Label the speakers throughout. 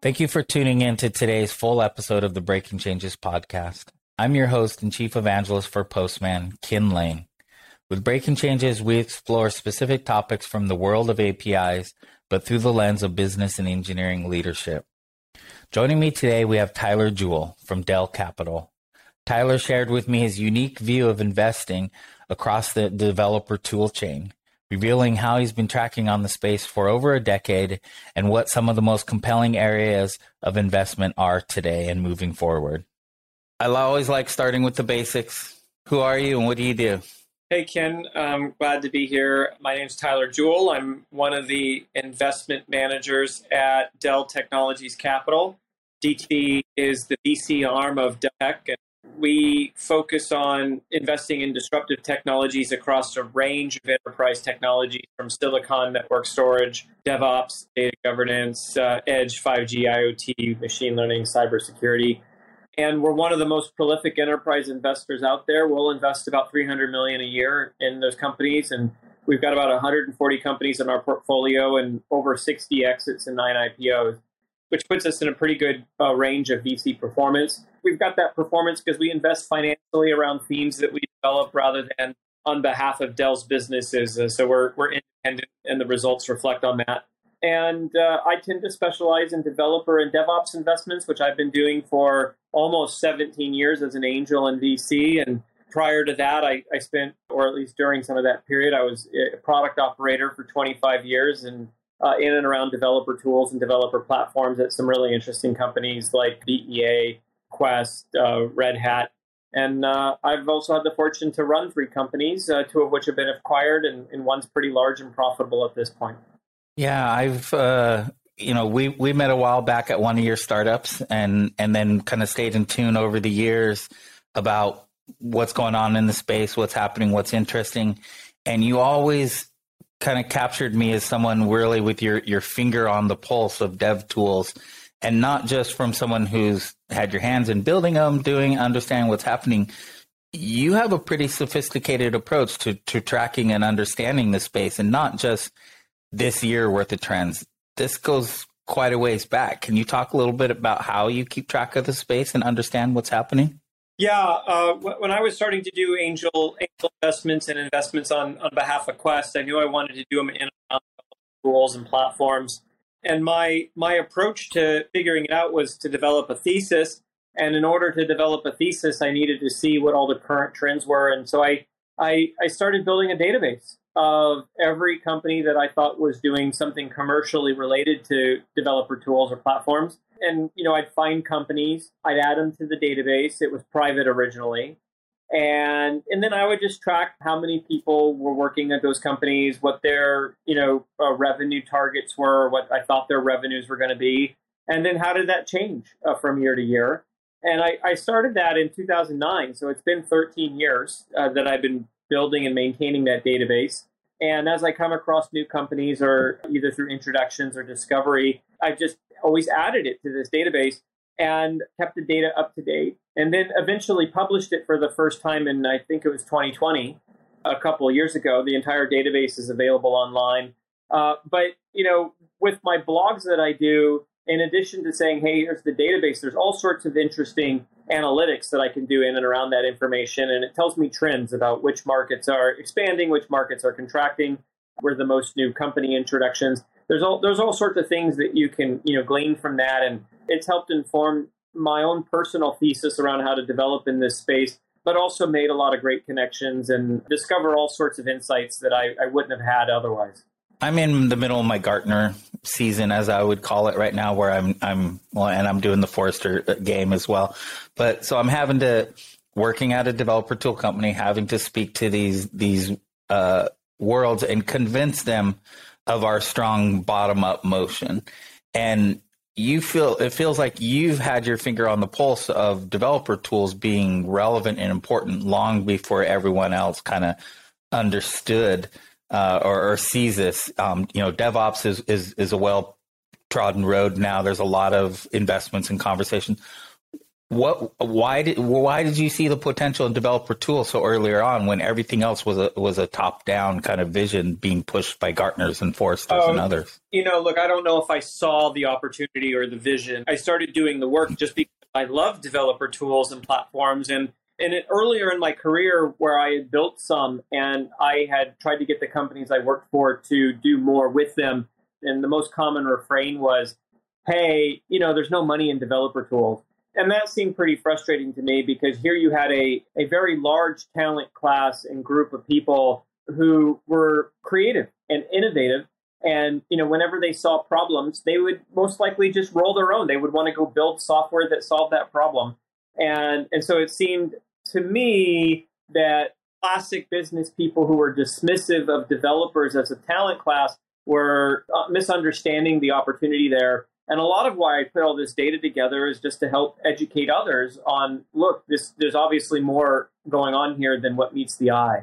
Speaker 1: Thank you for tuning in to today's full episode of the Breaking Changes podcast. I'm your host and chief evangelist for Postman, Kin Lane. With Breaking Changes, we explore specific topics from the world of APIs, but through the lens of business and engineering leadership. Joining me today, we have Tyler Jewell from Dell Capital. Tyler shared with me his unique view of investing across the developer tool chain revealing how he's been tracking on the space for over a decade and what some of the most compelling areas of investment are today and moving forward. I always like starting with the basics. Who are you and what do you do?
Speaker 2: Hey, Kin. I'm glad to be here. My name is Tyler Jewell. I'm one of the investment managers at Dell Technologies Capital. DT is the VC arm of Dell and we focus on investing in disruptive technologies across a range of enterprise technologies from silicon network storage, DevOps, data governance, uh, edge, 5G, IoT, machine learning, cybersecurity. And we're one of the most prolific enterprise investors out there. We'll invest about 300 million a year in those companies and we've got about 140 companies in our portfolio and over 60 exits and 9 IPOs which puts us in a pretty good uh, range of VC performance. We've got that performance because we invest financially around themes that we develop rather than on behalf of Dell's businesses. Uh, so we're, we're independent and the results reflect on that. And uh, I tend to specialize in developer and DevOps investments, which I've been doing for almost 17 years as an angel in VC. And prior to that, I, I spent, or at least during some of that period, I was a product operator for 25 years and uh, in and around developer tools and developer platforms at some really interesting companies like BEA, Quest, uh, Red Hat. And uh, I've also had the fortune to run three companies, uh, two of which have been acquired, and, and, one's pretty large and profitable at this point.
Speaker 1: Yeah, I've uh, you know we we met a while back at one of your startups, and and then kind of stayed in tune over the years about what's going on in the space, what's happening, what's interesting, and you always kind of captured me as someone really with your your finger on the pulse of dev tools and not just from someone who's had your hands in building them doing understanding what's happening. You have a pretty sophisticated approach to to tracking and understanding the space and not just this year worth of trends. This goes quite a ways back. Can you talk a little bit about how you keep track of the space and understand what's happening?
Speaker 2: Yeah, uh, when I was starting to do angel angel investments and investments on on behalf of Quest, I knew I wanted to do them in tools and platforms. And my my approach to figuring it out was to develop a thesis. And in order to develop a thesis, I needed to see what all the current trends were. And so I I, I started building a database of every company that I thought was doing something commercially related to developer tools or platforms and you know I'd find companies, I'd add them to the database. It was private originally, and and then I would just track how many people were working at those companies, what their you know uh, revenue targets were, what I thought their revenues were going to be, and then how did that change uh, from year to year. And I, I, started that in 2009, so it's been 13 years uh, that I've been building and maintaining that database. And as I come across new companies, or either through introductions or discovery, I've just always added it to this database and kept the data up to date. And then eventually published it for the first time in, I think it was 2020, a couple of years ago. The entire database is available online. Uh, but, you know, with my blogs that I do, in addition to saying, hey, here's the database, there's all sorts of interesting analytics that I can do in and around that information. And it tells me trends about which markets are expanding, which markets are contracting, where the most new company introductions there's all there's all sorts of things that you can you know glean from that, and it's helped inform my own personal thesis around how to develop in this space, but also made a lot of great connections and discover all sorts of insights that I, I wouldn't have had otherwise.
Speaker 1: I'm in the middle of my Gartner season, as I would call it right now, where I'm I'm well, and I'm doing the Forrester game as well. But so I'm having to working at a developer tool company, having to speak to these these uh, worlds and convince them of our strong bottom up motion. And you feel it feels like you've had your finger on the pulse of developer tools being relevant and important long before everyone else kind of understood uh, or, or, sees this. Um, you know, DevOps is is, is a well trodden road now. There's a lot of investments and conversation. What? Why did? Why did you see the potential in developer tools so earlier on when everything else was a was a top down kind of vision being pushed by Gartners and Forresters um, and others?
Speaker 2: You know, look, I don't know if I saw the opportunity or the vision. I started doing the work just because I love developer tools and platforms, and and it, earlier in my career where I had built some and I had tried to get the companies I worked for to do more with them, and the most common refrain was, "Hey, you know, there's no money in developer tools." And that seemed pretty frustrating to me because here you had a, a very large talent class and group of people who were creative and innovative. And, you know, whenever they saw problems, they would most likely just roll their own. They would want to go build software that solved that problem. And, and so it seemed to me that classic business people who were dismissive of developers as a talent class were uh, misunderstanding the opportunity there and a lot of why I put all this data together is just to help educate others on look, this there's obviously more going on here than what meets the eye.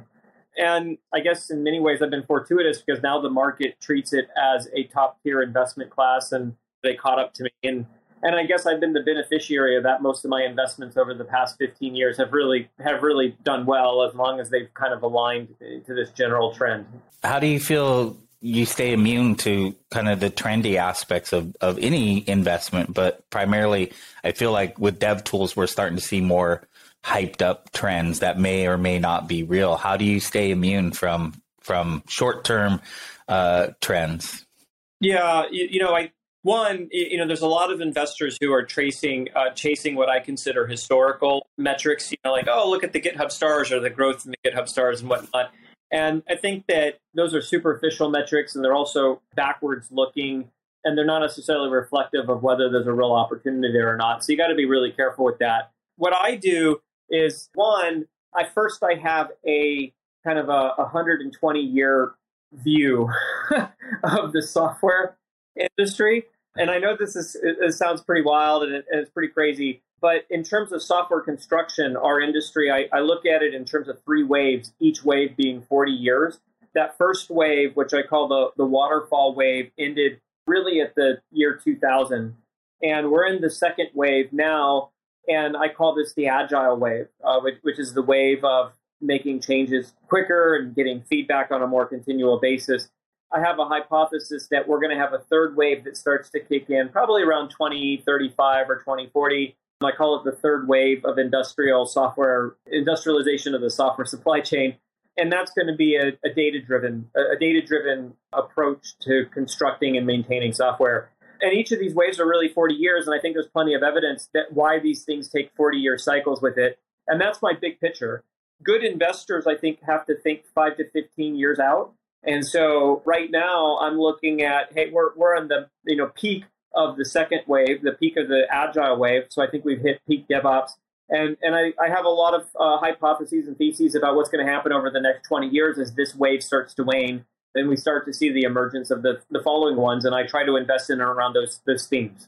Speaker 2: And I guess in many ways I've been fortuitous because now the market treats it as a top tier investment class and they caught up to me. And and I guess I've been the beneficiary of that. Most of my investments over the past 15 years have really have really done well as long as they've kind of aligned to this general trend.
Speaker 1: How do you feel you stay immune to kind of the trendy aspects of, of any investment, but primarily I feel like with dev tools, we're starting to see more hyped up trends that may or may not be real. How do you stay immune from, from short term uh, trends?
Speaker 2: Yeah, you, you, know, I, one, you know, there's a lot of investors who are tracing, uh, chasing what I consider historical metrics. You know, like, oh, look at the GitHub stars or the growth in the GitHub stars and whatnot. And I think that those are superficial metrics and they're also backwards looking and they're not necessarily reflective of whether there's a real opportunity there or not. So you got to be really careful with that. What I do is one, I first I have a kind of a 120 year view of the software industry. And I know this is it, sounds pretty wild and, it, and it's pretty crazy, but in terms of software construction, our industry, I, I, look at it in terms of three waves, each wave being 40 years. That first wave, which I call the, the waterfall wave, ended really at the year 2000. And we're in the second wave now. And I call this the agile wave, uh, which, which is the wave of making changes quicker and getting feedback on a more continual basis. I have a hypothesis that we're going to have a third wave that starts to kick in probably around 2035 or 2040 I call it the third wave of industrial software, industrialization of the software supply chain. And that's going to be a, a data driven, a data driven approach to constructing and maintaining software. And each of these waves are really 40 years. And I think there's plenty of evidence that why these things take 40 year cycles with it. And that's my big picture. Good investors, I think, have to think five to 15 years out. And so right now I'm looking at, hey, we're, we're on the you know peak of the second wave, the peak of the agile wave. So I think we've hit peak DevOps. And, and I, I have a lot of uh, hypotheses and theses about what's going to happen over the next 20 years as this wave starts to wane. Then we start to see the emergence of the, the following ones. And I try to invest in and around those, those themes.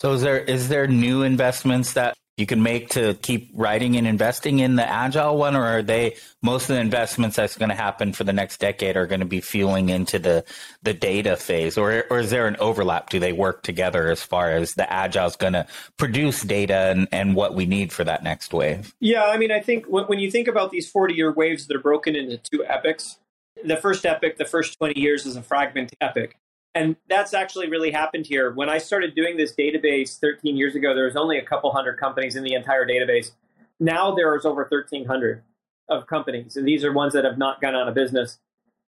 Speaker 1: So is there is there new investments that you can make to keep writing and investing in the agile one or are they most of the investments that's going to happen for the next decade are going to be fueling into the the data phase or or is there an overlap? Do they work together as far as the agile is going to produce data and, and what we need for that next wave?
Speaker 2: Yeah i mean i think when you think about these 40 year waves that are broken into two epics the first epic the first 20 years is a fragment epoch and that's actually really happened here. When I started doing this database 13 years ago, there was only a couple hundred companies in the entire database. Now there is over 1,300 of companies, and these are ones that have not gone out of business.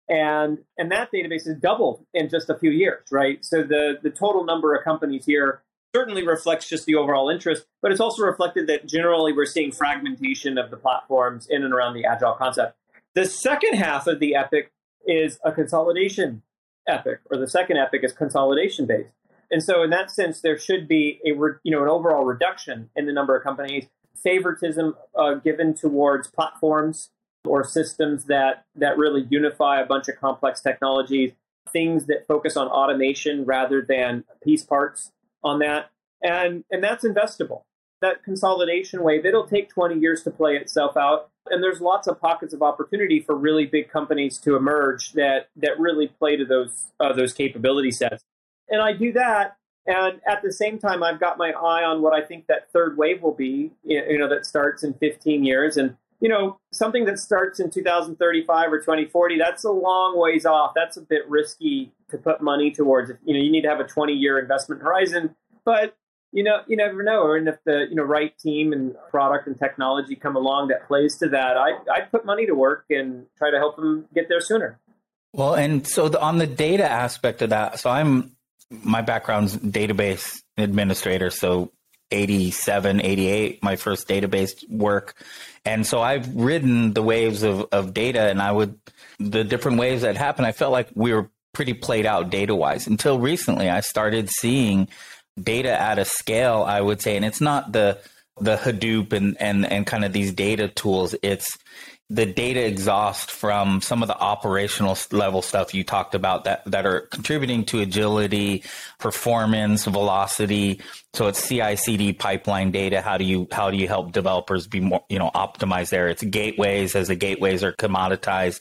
Speaker 2: And and that database has doubled in just a few years, right? So the the total number of companies here certainly reflects just the overall interest, but it's also reflected that generally we're seeing fragmentation of the platforms in and around the agile concept. The second half of the epic is a consolidation epoch, or the second epic is consolidation based. And so, in that sense, there should be a you know an overall reduction in the number of companies, favoritism uh, given towards platforms or systems that that really unify a bunch of complex technologies, things that focus on automation rather than piece parts on that, and and that's investable. That consolidation wave, it'll take 20 years to play itself out. And there's lots of pockets of opportunity for really big companies to emerge that that really play to those uh, those capability sets. And I do that And at the same time, I've got my eye on what I think that third wave will be, you know, that starts in 15 years. And, you know, something that starts in 2035 or 2040, that's a long ways off. That's a bit risky to put money towards. You know, you need to have a 20 year investment horizon. But, you know, you never know. And if the, you know, right team and product and technology come along that plays to that, I, I'd put money to work and try to help them get there sooner.
Speaker 1: Well, and so the, on the data aspect of that, so I'm my background's database administrator, so 87, 88, my first database work. And so I've ridden the waves of, of data and I would, the different waves that happened, I felt like we were pretty played out data wise until recently I started seeing data at a scale, I would say, and it's not the, the Hadoop and, and, and kind of these data tools. It's, the data exhaust from some of the operational level stuff you talked about that, that are contributing to agility, performance, velocity. So it's CI CD pipeline data. How do you, how do you help developers be more, you know, optimize there? It's gateways as the gateways are commoditized.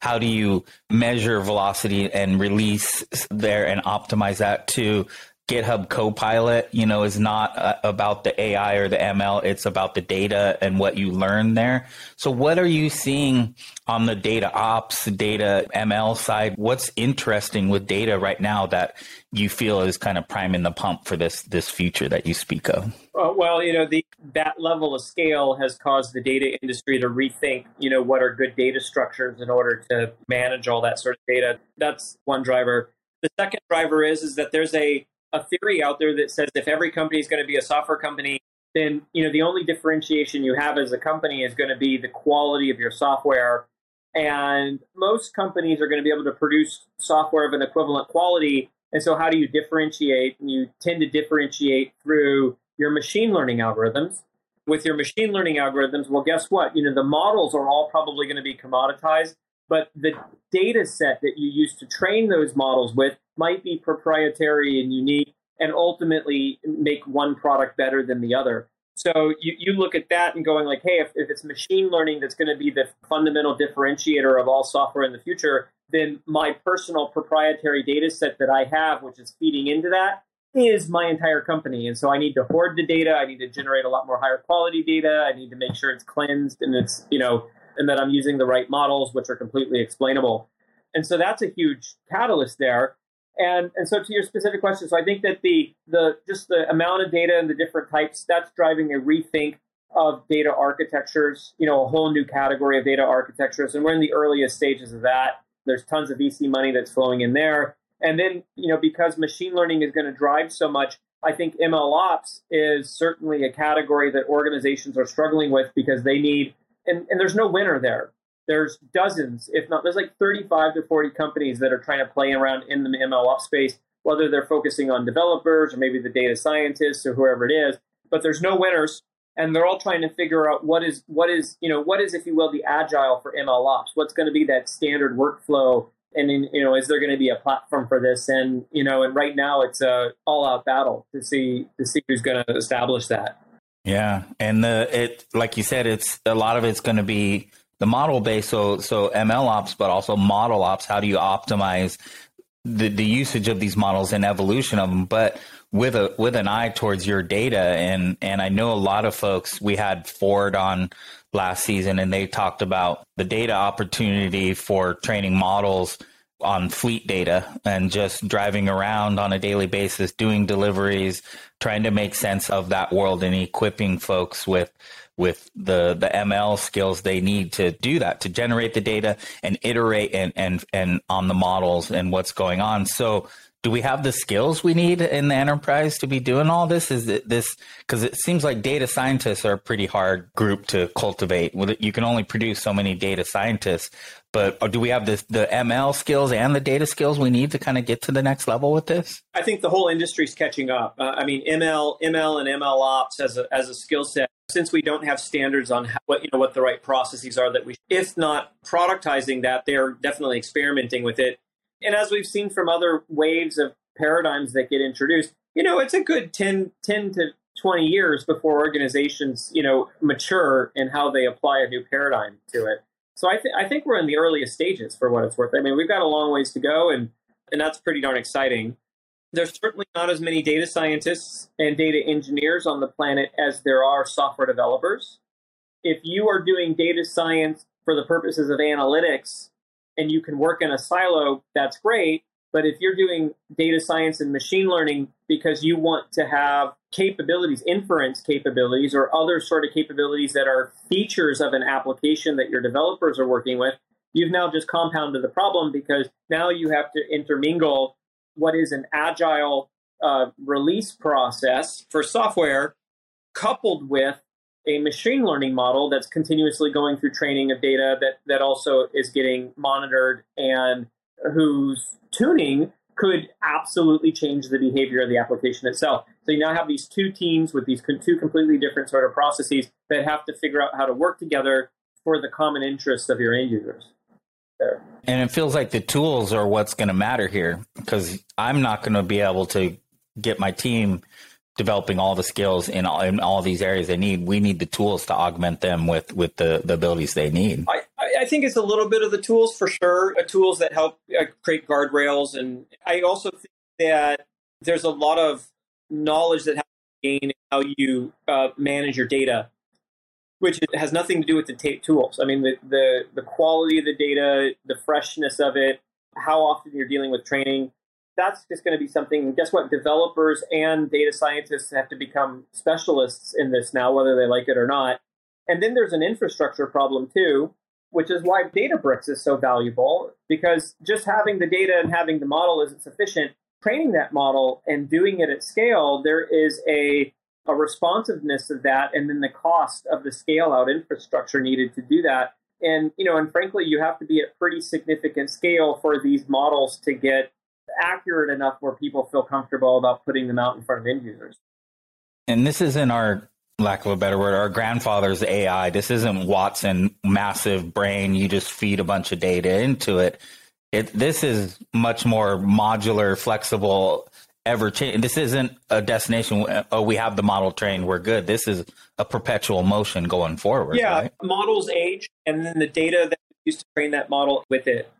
Speaker 1: How do you measure velocity and release there and optimize that to GitHub Copilot, you know, is not uh, about the AI or the ML. It's about the data and what you learn there. So what are you seeing on the data ops, data ML side? What's interesting with data right now that you feel is kind of priming the pump for this, this future that you speak of?
Speaker 2: Uh, well, you know, the, that level of scale has caused the data industry to rethink, you know, what are good data structures in order to manage all that sort of data. That's one driver. The second driver is, is that there's a a theory out there that says if every company is going to be a software company, then you know the only differentiation you have as a company is going to be the quality of your software. And most companies are going to be able to produce software of an equivalent quality. And so, how do you differentiate? And you tend to differentiate through your machine learning algorithms. With your machine learning algorithms, well, guess what? You know the models are all probably going to be commoditized, but the data set that you use to train those models with might be proprietary and unique and ultimately make one product better than the other. So you, you look at that and going like, hey, if, if it's machine learning that's going to be the fundamental differentiator of all software in the future, then my personal proprietary data set that I have, which is feeding into that, is my entire company. And so I need to hoard the data. I need to generate a lot more higher quality data. I need to make sure it's cleansed and it's, you know, and that I'm using the right models, which are completely explainable. And so that's a huge catalyst there. And and so to your specific question, so I think that the the just the amount of data and the different types that's driving a rethink of data architectures. You know, a whole new category of data architectures, and we're in the earliest stages of that. There's tons of VC money that's flowing in there, and then you know because machine learning is going to drive so much. I think ML ops is certainly a category that organizations are struggling with because they need, and, and there's no winner there there's dozens, if not, there's like 35 to 40 companies that are trying to play around in the ML ops space, whether they're focusing on developers or maybe the data scientists or whoever it is. But there's no winners, and they're all trying to figure out what is what is you know what is, if you will, the agile for ML ops. What's going to be that standard workflow? And in, you know, is there going to be a platform for this? And you know, and right now it's a all-out battle to see to see who's going to establish that.
Speaker 1: Yeah, and the it like you said, it's a lot of it's going to be the model based, so so ML ops, but also model ops. How do you optimize the, the usage of these models and evolution of them? But with a with an eye towards your data, and and I know a lot of folks. We had Ford on last season, and they talked about the data opportunity for training models on fleet data and just driving around on a daily basis, doing deliveries, trying to make sense of that world and equipping folks with with the the ML skills they need to do that to generate the data and iterate and and and on the models and what's going on. So do we have the skills we need in the enterprise to be doing all this? Is it this because it seems like data scientists are a pretty hard group to cultivate. You can only produce so many data scientists, but do we have the the ML skills and the data skills we need to kind of get to the next level with this?
Speaker 2: I think the whole industry is catching up. Uh, I mean, ML, ML, and ML ops as a as a skill set since we don't have standards on how, what you know what the right processes are that we if not productizing that they're definitely experimenting with it and as we've seen from other waves of paradigms that get introduced you know it's a good 10, 10 to 20 years before organizations you know mature in how they apply a new paradigm to it so I, th- I think we're in the earliest stages for what it's worth i mean we've got a long ways to go and and that's pretty darn exciting there's certainly not as many data scientists and data engineers on the planet as there are software developers. If you are doing data science for the purposes of analytics and you can work in a silo, that's great. But if you're doing data science and machine learning because you want to have capabilities, inference capabilities, or other sort of capabilities that are features of an application that your developers are working with, you've now just compounded the problem because now you have to intermingle what is an agile uh, release process for software coupled with a machine learning model that's continuously going through training of data that, that also is getting monitored and whose tuning could absolutely change the behavior of the application itself. So you now have these two teams with these two completely different sort of processes that have to figure out how to work together for the common interests of your end users.
Speaker 1: There. And it feels like the tools are what's going to matter here because I'm not going to be able to get my team developing all the skills in all, in all these areas they need. We need the tools to augment them with with the, the abilities they need.
Speaker 2: I, I think it's a little bit of the tools for sure, uh, tools that help uh, create guardrails. And I also think that there's a lot of knowledge that has to gain how you uh, manage your data, which has nothing to do with the tape tools. I mean, the, the, the quality of the data, the freshness of it, how often you're dealing with training. That's just going to be something. Guess what? Developers and data scientists have to become specialists in this now, whether they like it or not. And then there's an infrastructure problem too, which is why Databricks is so valuable because just having the data and having the model isn't sufficient. Training that model and doing it at scale, there is a, a responsiveness of that and then the cost of the scale out infrastructure needed to do that. And, you know, and frankly, you have to be at pretty significant scale for these models to get accurate enough where people feel comfortable about putting them out in front of end users.
Speaker 1: And this is in our lack of a better word, our grandfather's AI. This isn't Watson massive brain. You just feed a bunch of data into it. It this is much more modular, flexible, ever changing. This isn't a destination. Oh, we have the model trained. We're good. This is a perpetual motion going forward.
Speaker 2: Yeah,
Speaker 1: right?
Speaker 2: models age, and then the data that used to train that model with it.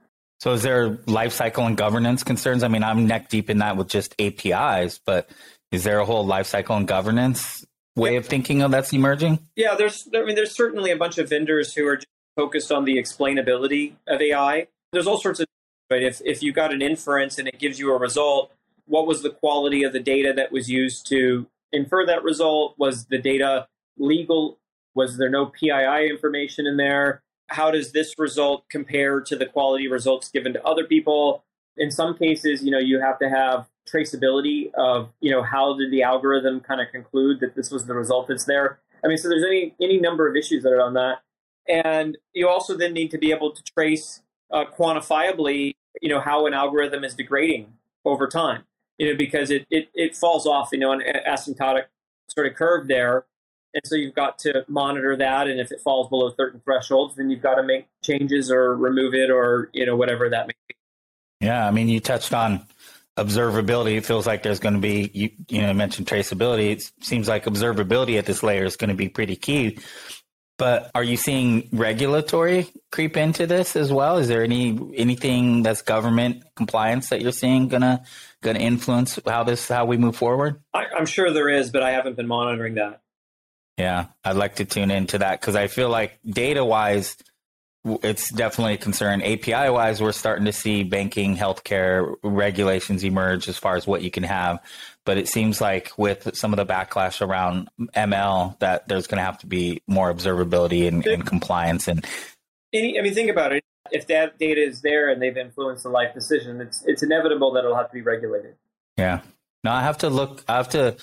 Speaker 1: So, is there life cycle and governance concerns? I mean, I'm neck deep in that with just APIs, but is there a whole life cycle and governance way of thinking of that's emerging?
Speaker 2: Yeah, there's I mean there's certainly a bunch of vendors who are focused on the explainability of AI. There's all sorts of but if if you got an inference and it gives you a result, what was the quality of the data that was used to infer that result? Was the data legal? Was there no PII information in there? How does this result compare to the quality results given to other people? In some cases, you know, you have to have traceability of you know how did the algorithm kind of conclude that this was the result that's there? I mean so there's any any number of issues that are on that. And you also then need to be able to trace uh, quantifiably you know how an algorithm is degrading over time you know because it it, it falls off you know an asymptotic sort of curve there. And so you've got to monitor that and if it falls below certain thresholds then you've got to make changes or remove it or you know whatever that may be.
Speaker 1: Yeah i mean you touched on observability, it feels like there's going to be, you, you know, mentioned traceability. It seems like observability at this layer is going to be pretty key. But are you seeing regulatory creep into this as well? Is there any anything that's government compliance that you're seeing gonna gonna influence how this how we move forward?
Speaker 2: I, I'm sure there is, but I haven't been monitoring that.
Speaker 1: Yeah, I'd like to tune into that because I feel like data wise, it's definitely a concern. API wise, we're starting to see banking, healthcare regulations emerge as far as what you can have. But it seems like with some of the backlash around ML, that there's going to have to be more observability and, and compliance. And Any,
Speaker 2: I mean, think about it. If that data is there and they've influenced the life decision, it's it's inevitable that it'll have to be regulated.
Speaker 1: Yeah. Now I have to look. I have to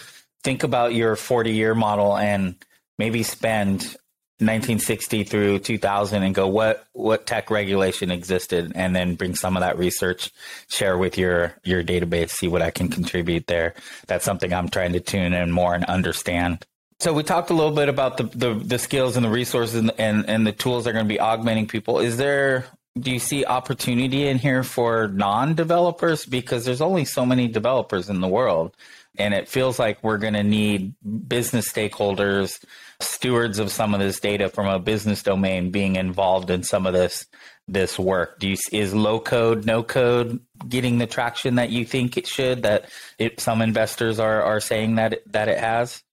Speaker 1: think about your 40 year model and maybe spend 1960 through 2000 and go what what tech regulation existed? And then bring some of that research share with your your database see what i can contribute there. That's something i'm trying to tune in more and understand. So we talked a little bit about the the, the skills and the resources and, and and the tools that are going to be augmenting people. Is there do you see opportunity in here for non-developers? Because there's only so many developers in the world and it feels like we're going to need business stakeholders stewards of some of this data from a business domain being involved in some of this this work? Do you is low code, no code getting the traction that you think it should? That it, some investors are are saying that it, that it has.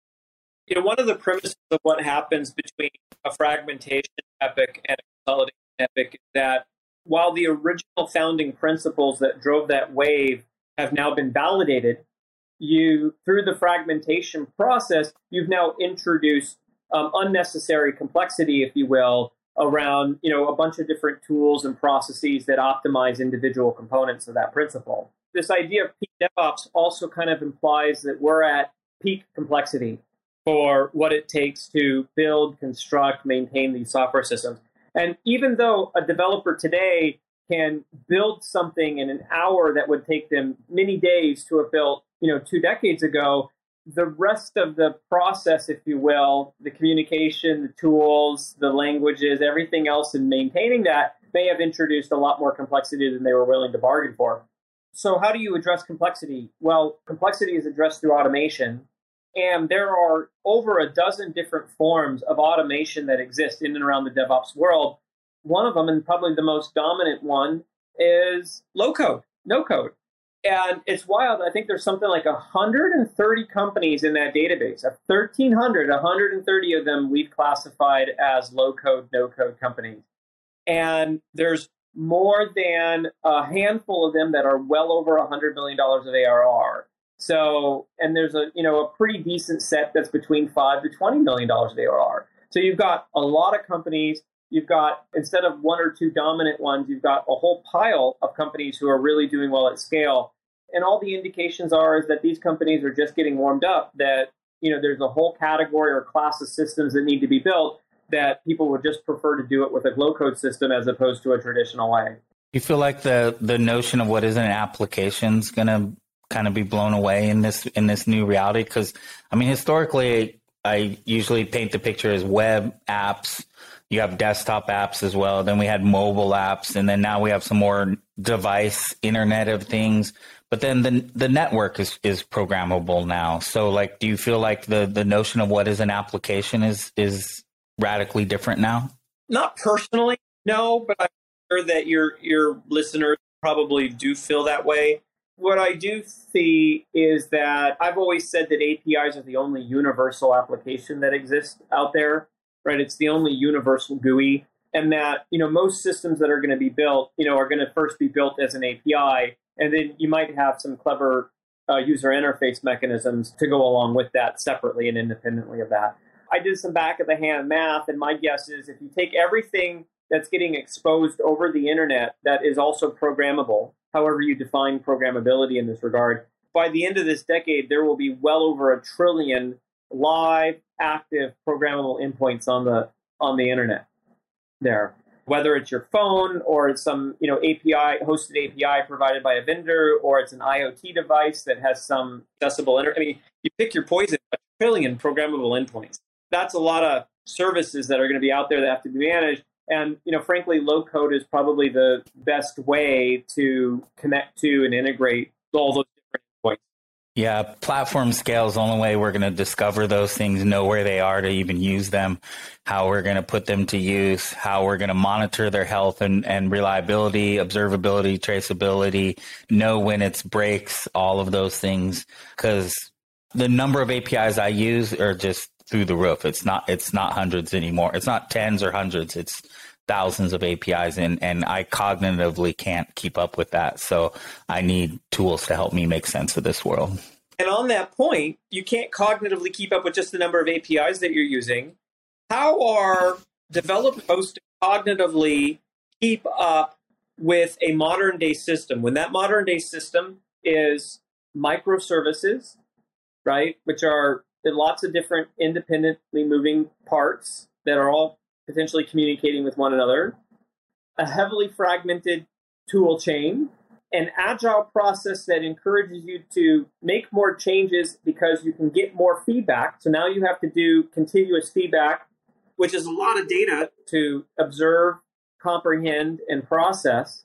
Speaker 2: You know, one of the premises of what happens between a fragmentation epic and a consolidation epic is that while the original founding principles that drove that wave have now been validated, you through the fragmentation process, you've now introduced um, unnecessary complexity, if you will, around you know a bunch of different tools and processes that optimize individual components of that principle. This idea of peak DevOps also kind of implies that we're at peak complexity for what it takes to build, construct, maintain these software systems. And even though a developer today can build something in an hour that would take them many days to have built, you know, two decades ago, the rest of the process, if you will, the communication, the tools, the languages, everything else in maintaining that may have introduced a lot more complexity than they were willing to bargain for. So, how do you address complexity? Well, complexity is addressed through automation. And there are over a dozen different forms of automation that exist in and around the DevOps world. One of them, and probably the most dominant one, is low code, no code. And it's wild. I think there's something like 130 companies in that database. Of 1,300, 130 of them we've classified as low code, no code companies. And there's more than a handful of them that are well over $100 million of ARR. So, and there's a you know a pretty decent set that's between five to twenty million dollars of ARR. So you've got a lot of companies. You've got instead of one or two dominant ones, you've got a whole pile of companies who are really doing well at scale. And all the indications are is that these companies are just getting warmed up. That you know there's a whole category or class of systems that need to be built that people would just prefer to do it with a low code system as opposed to a traditional way.
Speaker 1: You feel like the the notion of what is an application is going to kind of be blown away in this in this new reality because I mean historically I usually paint the picture as web apps. You have desktop apps as well. Then we had mobile apps, and then now we have some more device Internet of Things. But then the the network is is programmable now. So like, do you feel like the the notion of what is an application is is radically different now?
Speaker 2: Not personally, no, but I'm sure that your your listeners probably do feel that way what I do see is that I've always said that APIs are the only universal application that exists out there, right? It's the only universal GUI. And that, you know, most systems that are going to be built, you know, are going to first be built as an API. And then you might have some clever uh, user interface mechanisms to go along with that separately and independently of that. I did some back of the hand math, and my guess is if you take everything that's getting exposed over the internet that is also programmable, however you define programmability in this regard. By the end of this decade, there will be well over a trillion live, active, programmable endpoints on the on the internet. There, whether it's your phone or it's some you know API hosted API provided by a vendor, or it's an IoT device that has some accessible. Inter- I mean, you pick your poison. A trillion programmable endpoints. That's a lot of services that are going to be out there that have to be managed. And you know, frankly, low code is probably the best way to connect to and integrate all those.
Speaker 1: Yeah, platform scale is the only way we're going to discover those things, know where they are to even use them, how we're going to put them to use, how we're going to monitor their health and, and reliability, observability, traceability, know when it's breaks, all of those things. Because the number of APIs I use are just through the roof. It's not it's not hundreds anymore. It's not tens or hundreds. It's thousands of APIs and and I cognitively can't keep up with that. So I need tools to help me make sense of this world.
Speaker 2: And on that point, you can't cognitively keep up with just the number of APIs that you're using. How are developers supposed to cognitively keep up with a modern day system when that modern day system is microservices, right, which are lots of different independently moving parts that are all potentially communicating with one another, a heavily fragmented tool chain, an agile process that encourages you to make more changes because you can get more feedback. So now you have to do continuous feedback, which is a lot of data to observe, comprehend, and process.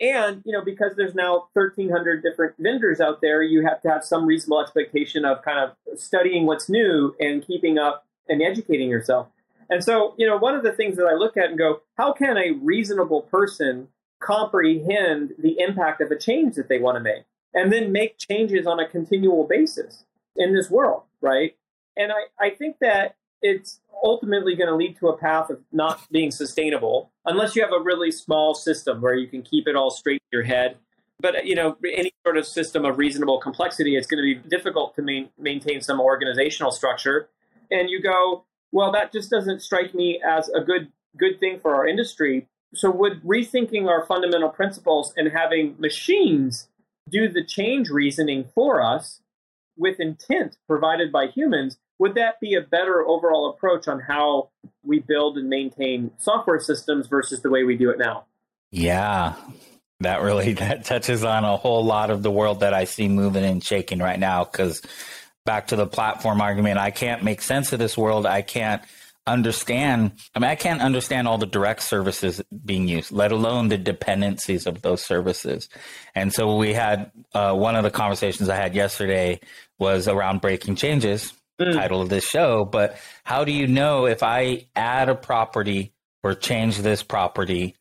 Speaker 2: And, you know, because there's now 1,300 different vendors out there, you have to have some reasonable expectation of kind of studying what's new and keeping up and educating yourself. And so, you know, one of the things that I look at and go, how can a reasonable person comprehend the impact of a change that they want to make and then make changes on a continual basis in this world, right? And I, I think that it's ultimately going to lead to a path of not being sustainable unless you have a really small system where you can keep it all straight in your head. But you know, any sort of system of reasonable complexity, it's going to be difficult to main, maintain some organizational structure. And you go, well, that just doesn't strike me as a good good thing for our industry. So, would rethinking our fundamental principles and having machines do the change reasoning for us with intent provided by humans would that be a better overall approach on how we build and maintain software systems versus the way we do it now?
Speaker 1: Yeah, that really that touches on a whole lot of the world that I see moving and shaking right now. Because back to the platform argument, I can't make sense of this world. I can't understand. I mean, I can't understand all the direct services being used, let alone the dependencies of those services. And so we had uh, one of the conversations I had yesterday was around breaking changes mm. title of this show. But how do you know if I add a property or change this property,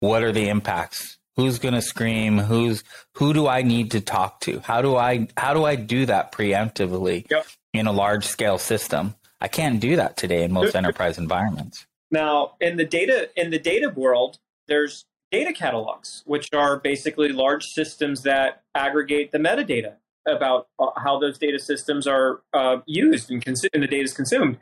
Speaker 1: what are the impacts? Who's going to scream? Who's who do I need to talk to? How do I how do I do that preemptively yep. in a large scale system? I can't do that today in most enterprise environments.
Speaker 2: Now, in the data in the data world, there's data catalogs, which are basically large systems that aggregate the metadata about uh, how those data systems are uh, used and, consu- and the data is consumed.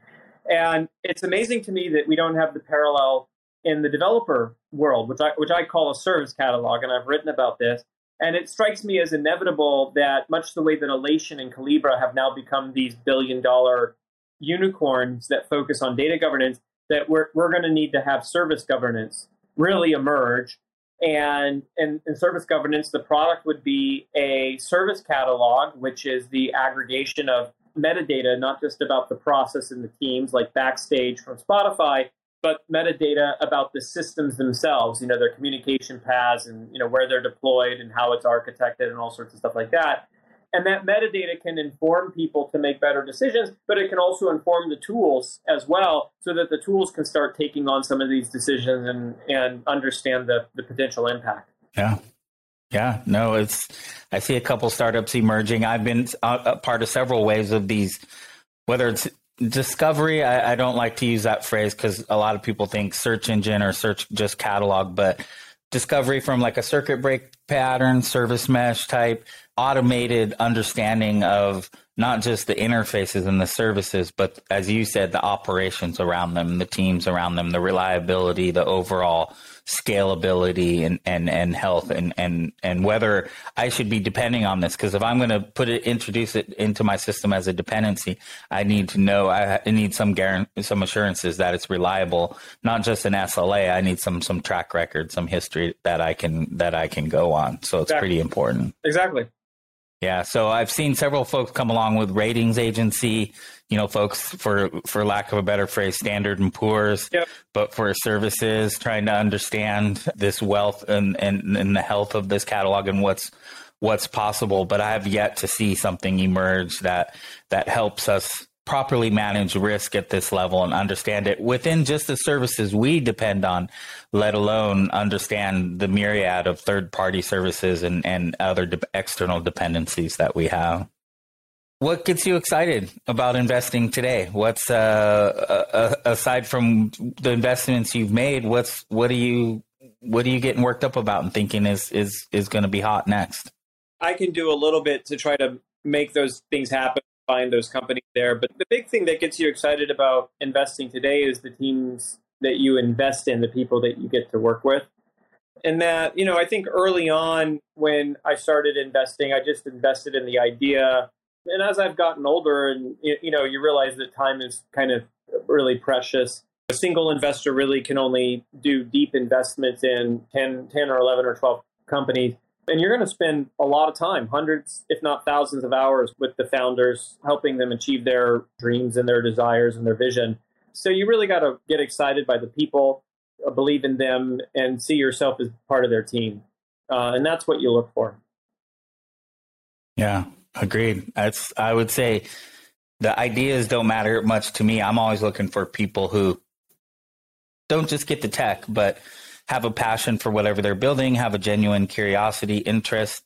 Speaker 2: And it's amazing to me that we don't have the parallel in the developer world, which I which I call a service catalog, and I've written about this. And it strikes me as inevitable that much the way that Alation and Collibra have now become these billion dollar unicorns that focus on data governance, that we're we're going to need to have service governance really emerge and in, service governance, the product would be a service catalog, which is the aggregation of metadata, not just about the process and the teams like Backstage from Spotify, but metadata about the systems themselves, you know, their communication paths and, you know, where they're deployed and how it's architected and all sorts of stuff like that. And that metadata can inform people to make better decisions, but it can also inform the tools as well so that the tools can start taking on some of these decisions and, and understand the, the potential impact.
Speaker 1: Yeah. Yeah, no, it's, I see a couple startups emerging. I've been uh, a part of several waves of these, whether it's discovery. I, I don't like to use that phrase because a lot of people think search engine or search just catalog, but discovery from like a circuit break pattern, service mesh type, automated understanding of not just the interfaces and the services, but as you said, the operations around them, the teams around them, the reliability, the overall scalability and, and, and health and, and, and whether I should be depending on this. Cause if I'm going to put it, introduce it into my system as a dependency, I need to know, I need some guarantee, some assurances that it's reliable, not just an SLA. I need some, some track record, some history that I can, that I can go on. So it's exactly. pretty important.
Speaker 2: Exactly.
Speaker 1: Yeah, so I've seen several folks come along with ratings agency, you know, folks for for lack of a better phrase, Standard and Poor's, yep. but for services, trying to understand this wealth and, and and the health of this catalog and what's what's possible. But I have yet to see something emerge that that helps us properly manage risk at this level and understand it within just the services we depend on, let alone understand the myriad of third party services and, and other de- external dependencies that we have. What gets you excited about investing today? What's uh, uh, aside from the investments you've made? What's what are you what are you getting worked up about and thinking is is is going to be hot next?
Speaker 2: I can do a little bit to try to make those things happen find those companies there. But the big thing that gets you excited about investing today is the teams that you invest in, the people that you get to work with. And that, you know, I think early on when I started investing, I just invested in the idea. And as I've gotten older and, you know, you realize that time is kind of really precious. A single investor really can only do deep investments in 10, 10 or 11 or 12 companies and you're going to spend a lot of time, hundreds, if not thousands of hours with the founders, helping them achieve their dreams and their desires and their vision. So you really got to get excited by the people, uh, believe in them, and see yourself as part of their team. Uh, and that's what you look for.
Speaker 1: Yeah, agreed. That's I would say the ideas don't matter much to me. I'm always looking for people who don't just get the tech, but have a passion for whatever they're building, have a genuine curiosity, interest,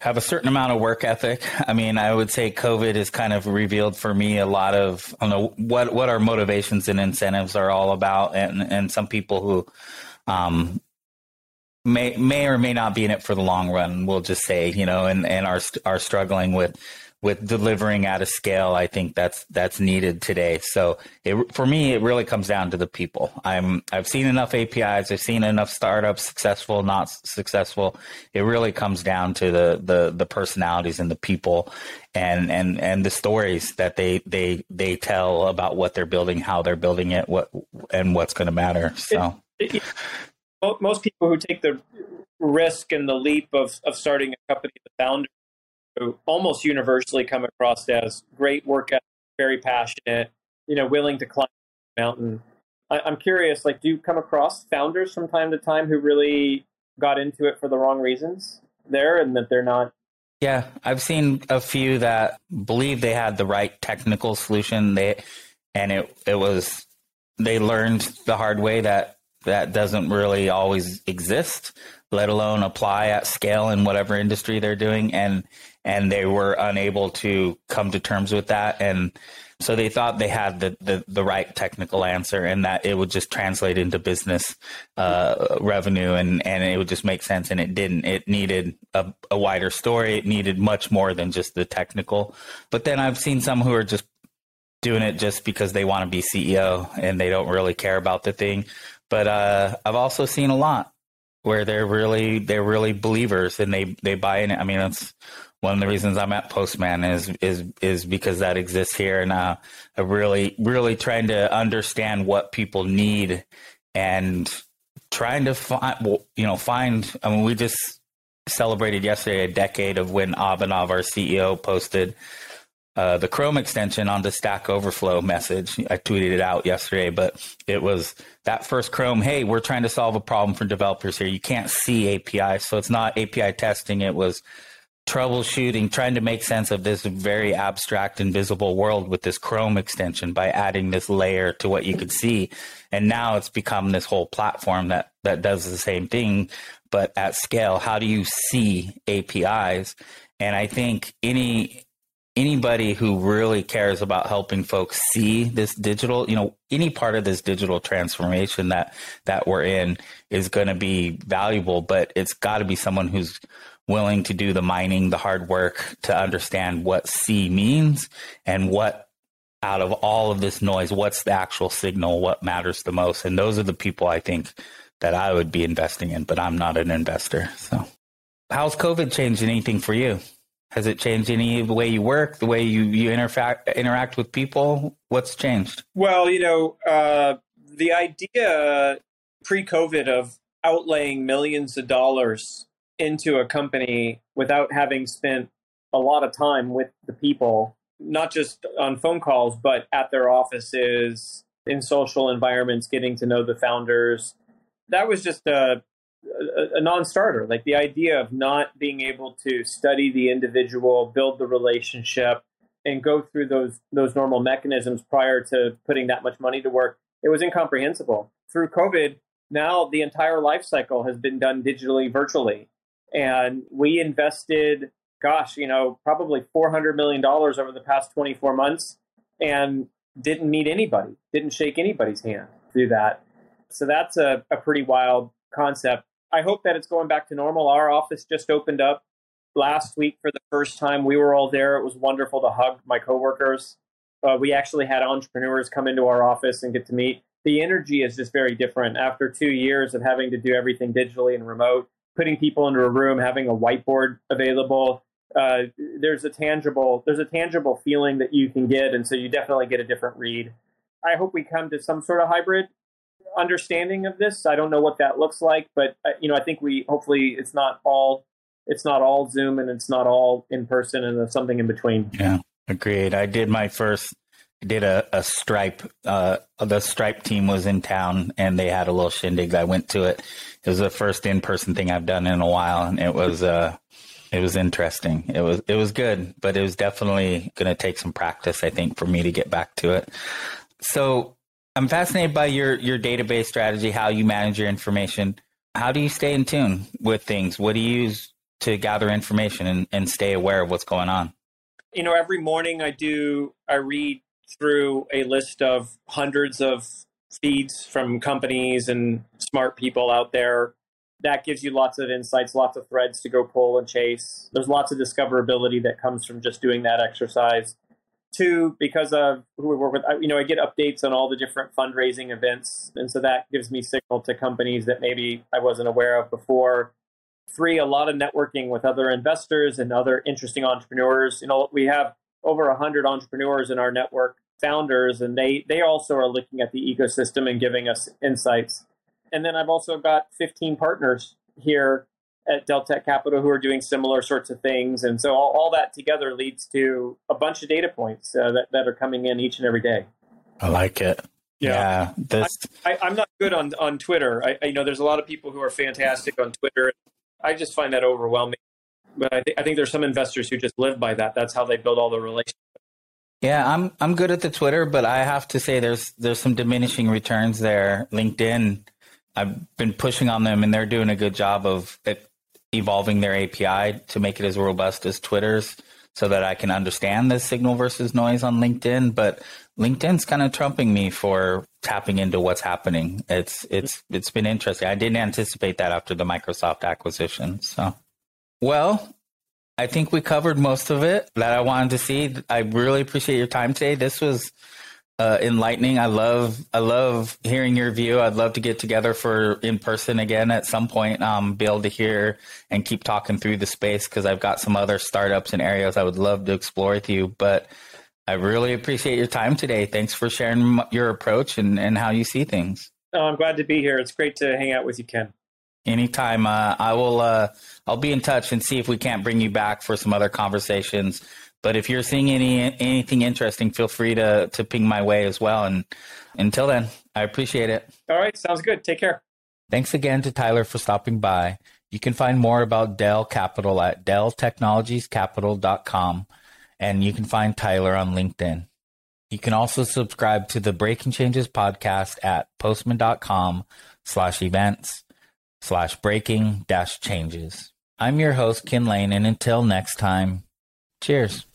Speaker 1: have a certain amount of work ethic. I mean, I would say COVID has kind of revealed for me a lot of I don't know what what our motivations and incentives are all about, and and some people who um, may may or may not be in it for the long run. We'll just say, you know, and and are are struggling with with delivering at a scale, I think that's that's needed today. So it, for me, it really comes down to the people. I'm I've seen enough APIs, I've seen enough startups, successful, not successful. It really comes down to the the the personalities and the people, and and and the stories that they they they tell about what they're building, how they're building it, what and what's going to matter. So. It, it,
Speaker 2: most people who take the risk and the leap of, of starting a company, the founder almost universally come across as great work ethic, very passionate, you know, willing to climb the mountain. I, I'm curious, like, do you come across founders from time to time who really got into it for the wrong reasons there and that they're not
Speaker 1: yeah, I've seen a few that believe they had the right technical solution. They and it it was they learned the hard way that that doesn't really always exist, let alone apply at scale in whatever industry they're doing. And and they were unable to come to terms with that. And so they thought they had the, the, the right technical answer and that it would just translate into business uh, revenue and, and it would just make sense. And it didn't. It needed a, a wider story. It needed much more than just the technical. But then I've seen some who are just doing it just because they want to be CEO and they don't really care about the thing. But uh, I've also seen a lot where they're really they're really believers and they they buy in it. I mean, that's one of the reasons I'm at Postman is is is because that exists here, and uh, I really really trying to understand what people need and trying to find you know find. I mean, we just celebrated yesterday a decade of when Abhinav, our CEO, posted uh, the Chrome extension on the Stack Overflow message. I tweeted it out yesterday, but it was that first Chrome. Hey, we're trying to solve a problem for developers here. You can't see API, so it's not API testing. It was troubleshooting, trying to make sense of this very abstract, invisible world with this Chrome extension by adding this layer to what you could see. And now it's become this whole platform that, that does the same thing, but at scale. How do you see APIs? And I think any anybody who really cares about helping folks see this digital, you know, any part of this digital transformation that that we're in is going to be valuable, but it's got to be someone who's willing to do the mining, the hard work to understand what C means and what out of all of this noise, what's the actual signal, what matters the most. And those are the people I think that I would be investing in, but I'm not an investor. So how's COVID changed anything for you? Has it changed any of the way you work, the way you, you interact interact with people? What's changed?
Speaker 2: Well, you know, uh, the idea pre-COVID of outlaying millions of dollars into a company without having spent a lot of time with the people, not just on phone calls, but at their offices, in social environments, getting to know the founders. That was just a, a, a non starter. Like the idea of not being able to study the individual, build the relationship, and go through those those normal mechanisms prior to putting that much money to work, it was incomprehensible. Through COVID, now the entire life cycle has been done digitally, virtually. And we invested, gosh, you know, probably $400 million over the past 24 months and didn't meet anybody, didn't shake anybody's hand through that. So that's a, a pretty wild concept. I hope that it's going back to normal. Our office just opened up last week for the first time. We were all there. It was wonderful to hug my coworkers. Uh, we actually had entrepreneurs come into our office and get to meet. The energy is just very different after two years of having to do everything digitally and remote putting people into a room, having a whiteboard available. Uh, there's a tangible there's a tangible feeling that you can get, and so you definitely get a different read. I hope we come to some sort of hybrid understanding of this. I don't know what that looks like, but uh, you know, I think we hopefully it's not all it's not all Zoom and it's not all in person, and there's something in between.
Speaker 1: Yeah, agreed. I did my first did a, a stripe uh, the stripe team was in town and they had a little shindig i went to it it was the first in-person thing i've done in a while and it was uh it was interesting it was it was good but it was definitely going to take some practice i think for me to get back to it so I'm fascinated by your your database strategy, how you manage your information. How do you stay in tune with things? What do you use to gather information and, and stay aware of what's going on?
Speaker 2: You know, every morning I do I read through a list of hundreds of feeds from companies and smart people out there. That gives you lots of insights, lots of threads to go pull and chase. There's lots of discoverability that comes from just doing that exercise. Two, because of who we work with, you know, I get updates on all the different fundraising events. And so that gives me signal to companies that maybe I wasn't aware of before. Three, a lot of networking with other investors and other interesting entrepreneurs. You know, we have over 100 entrepreneurs in our network founders and they they also are looking at the ecosystem and giving us insights. And then i've also got 15 partners here at Dell Tech Capital who are doing similar sorts of things. And so all, all that together leads to a bunch of data points uh, that, that are coming in each and every day.
Speaker 1: I like it. Yeah, yeah this
Speaker 2: I, am not good on on twitter. I, I, you know there's a lot of people who are fantastic on twitter. I just find that overwhelming but I, th- I think there's some investors who just live by that that's how they build all the relationships
Speaker 1: yeah, I'm I'm good at the Twitter, but I have to say there's there's some diminishing returns there. LinkedIn, I've been pushing on them, and they're doing a good job of evolving their API to make it as robust as Twitter's, so that I can understand the signal versus noise on LinkedIn. But LinkedIn's kind of trumping me for tapping into what's happening. It's it's it's been interesting. I didn't anticipate that after the Microsoft acquisition. So, well, I think we covered most of it that I wanted to see. I really appreciate your time today. This was uh, enlightening. I love I love hearing your view. I'd love to get together for in person again at some point. Um, be able to hear and keep talking through the space because I've got some other startups and areas I would love to explore with you. But I really appreciate your time today. Thanks for sharing your approach and, and how you see things.
Speaker 2: Oh, I'm glad to be here. It's great to hang out with you, Kin.
Speaker 1: Anytime. Uh, I will. Uh, I'll be in touch and see if we can't bring you back for some other conversations. But if you're seeing any anything interesting, feel free to to ping my way as well. And until then, I appreciate it.
Speaker 2: All right, sounds good. Take care.
Speaker 1: Thanks again to Tyler for stopping by. You can find more about Dell Capital at delltechnologiescapital.com, and you can find Tyler on LinkedIn. You can also subscribe to the Breaking Changes podcast at postman.com slash events slash breaking dash changes. I'm your host, Kin Lane, and until next time, cheers.